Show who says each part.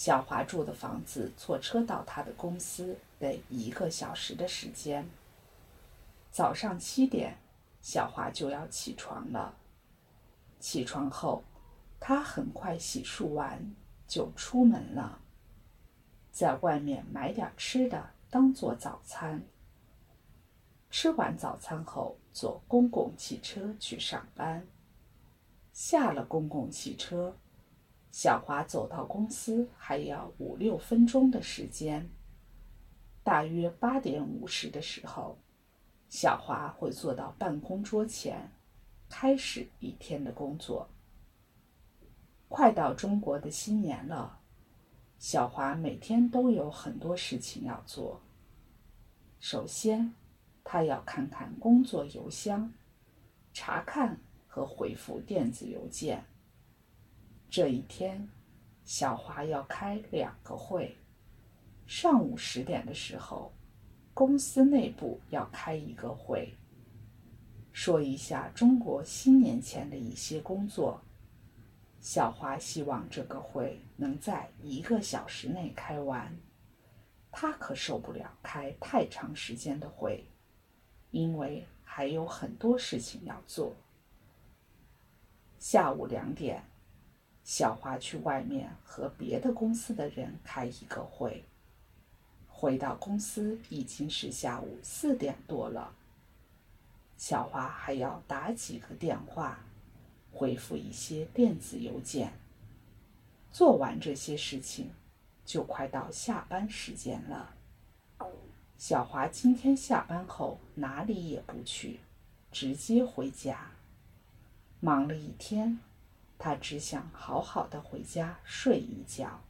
Speaker 1: 小华住的房子，坐车到他的公司得一个小时的时间。早上七点，小华就要起床了。起床后，他很快洗漱完就出门了，在外面买点吃的当做早餐。吃完早餐后，坐公共汽车去上班。下了公共汽车。小华走到公司还要五六分钟的时间。大约八点五十的时候，小华会坐到办公桌前，开始一天的工作。快到中国的新年了，小华每天都有很多事情要做。首先，他要看看工作邮箱，查看和回复电子邮件。这一天，小华要开两个会。上午十点的时候，公司内部要开一个会，说一下中国新年前的一些工作。小华希望这个会能在一个小时内开完，他可受不了开太长时间的会，因为还有很多事情要做。下午两点。小华去外面和别的公司的人开一个会。回到公司已经是下午四点多了。小华还要打几个电话，回复一些电子邮件。做完这些事情，就快到下班时间了。小华今天下班后哪里也不去，直接回家。忙了一天。他只想好好的回家睡一觉。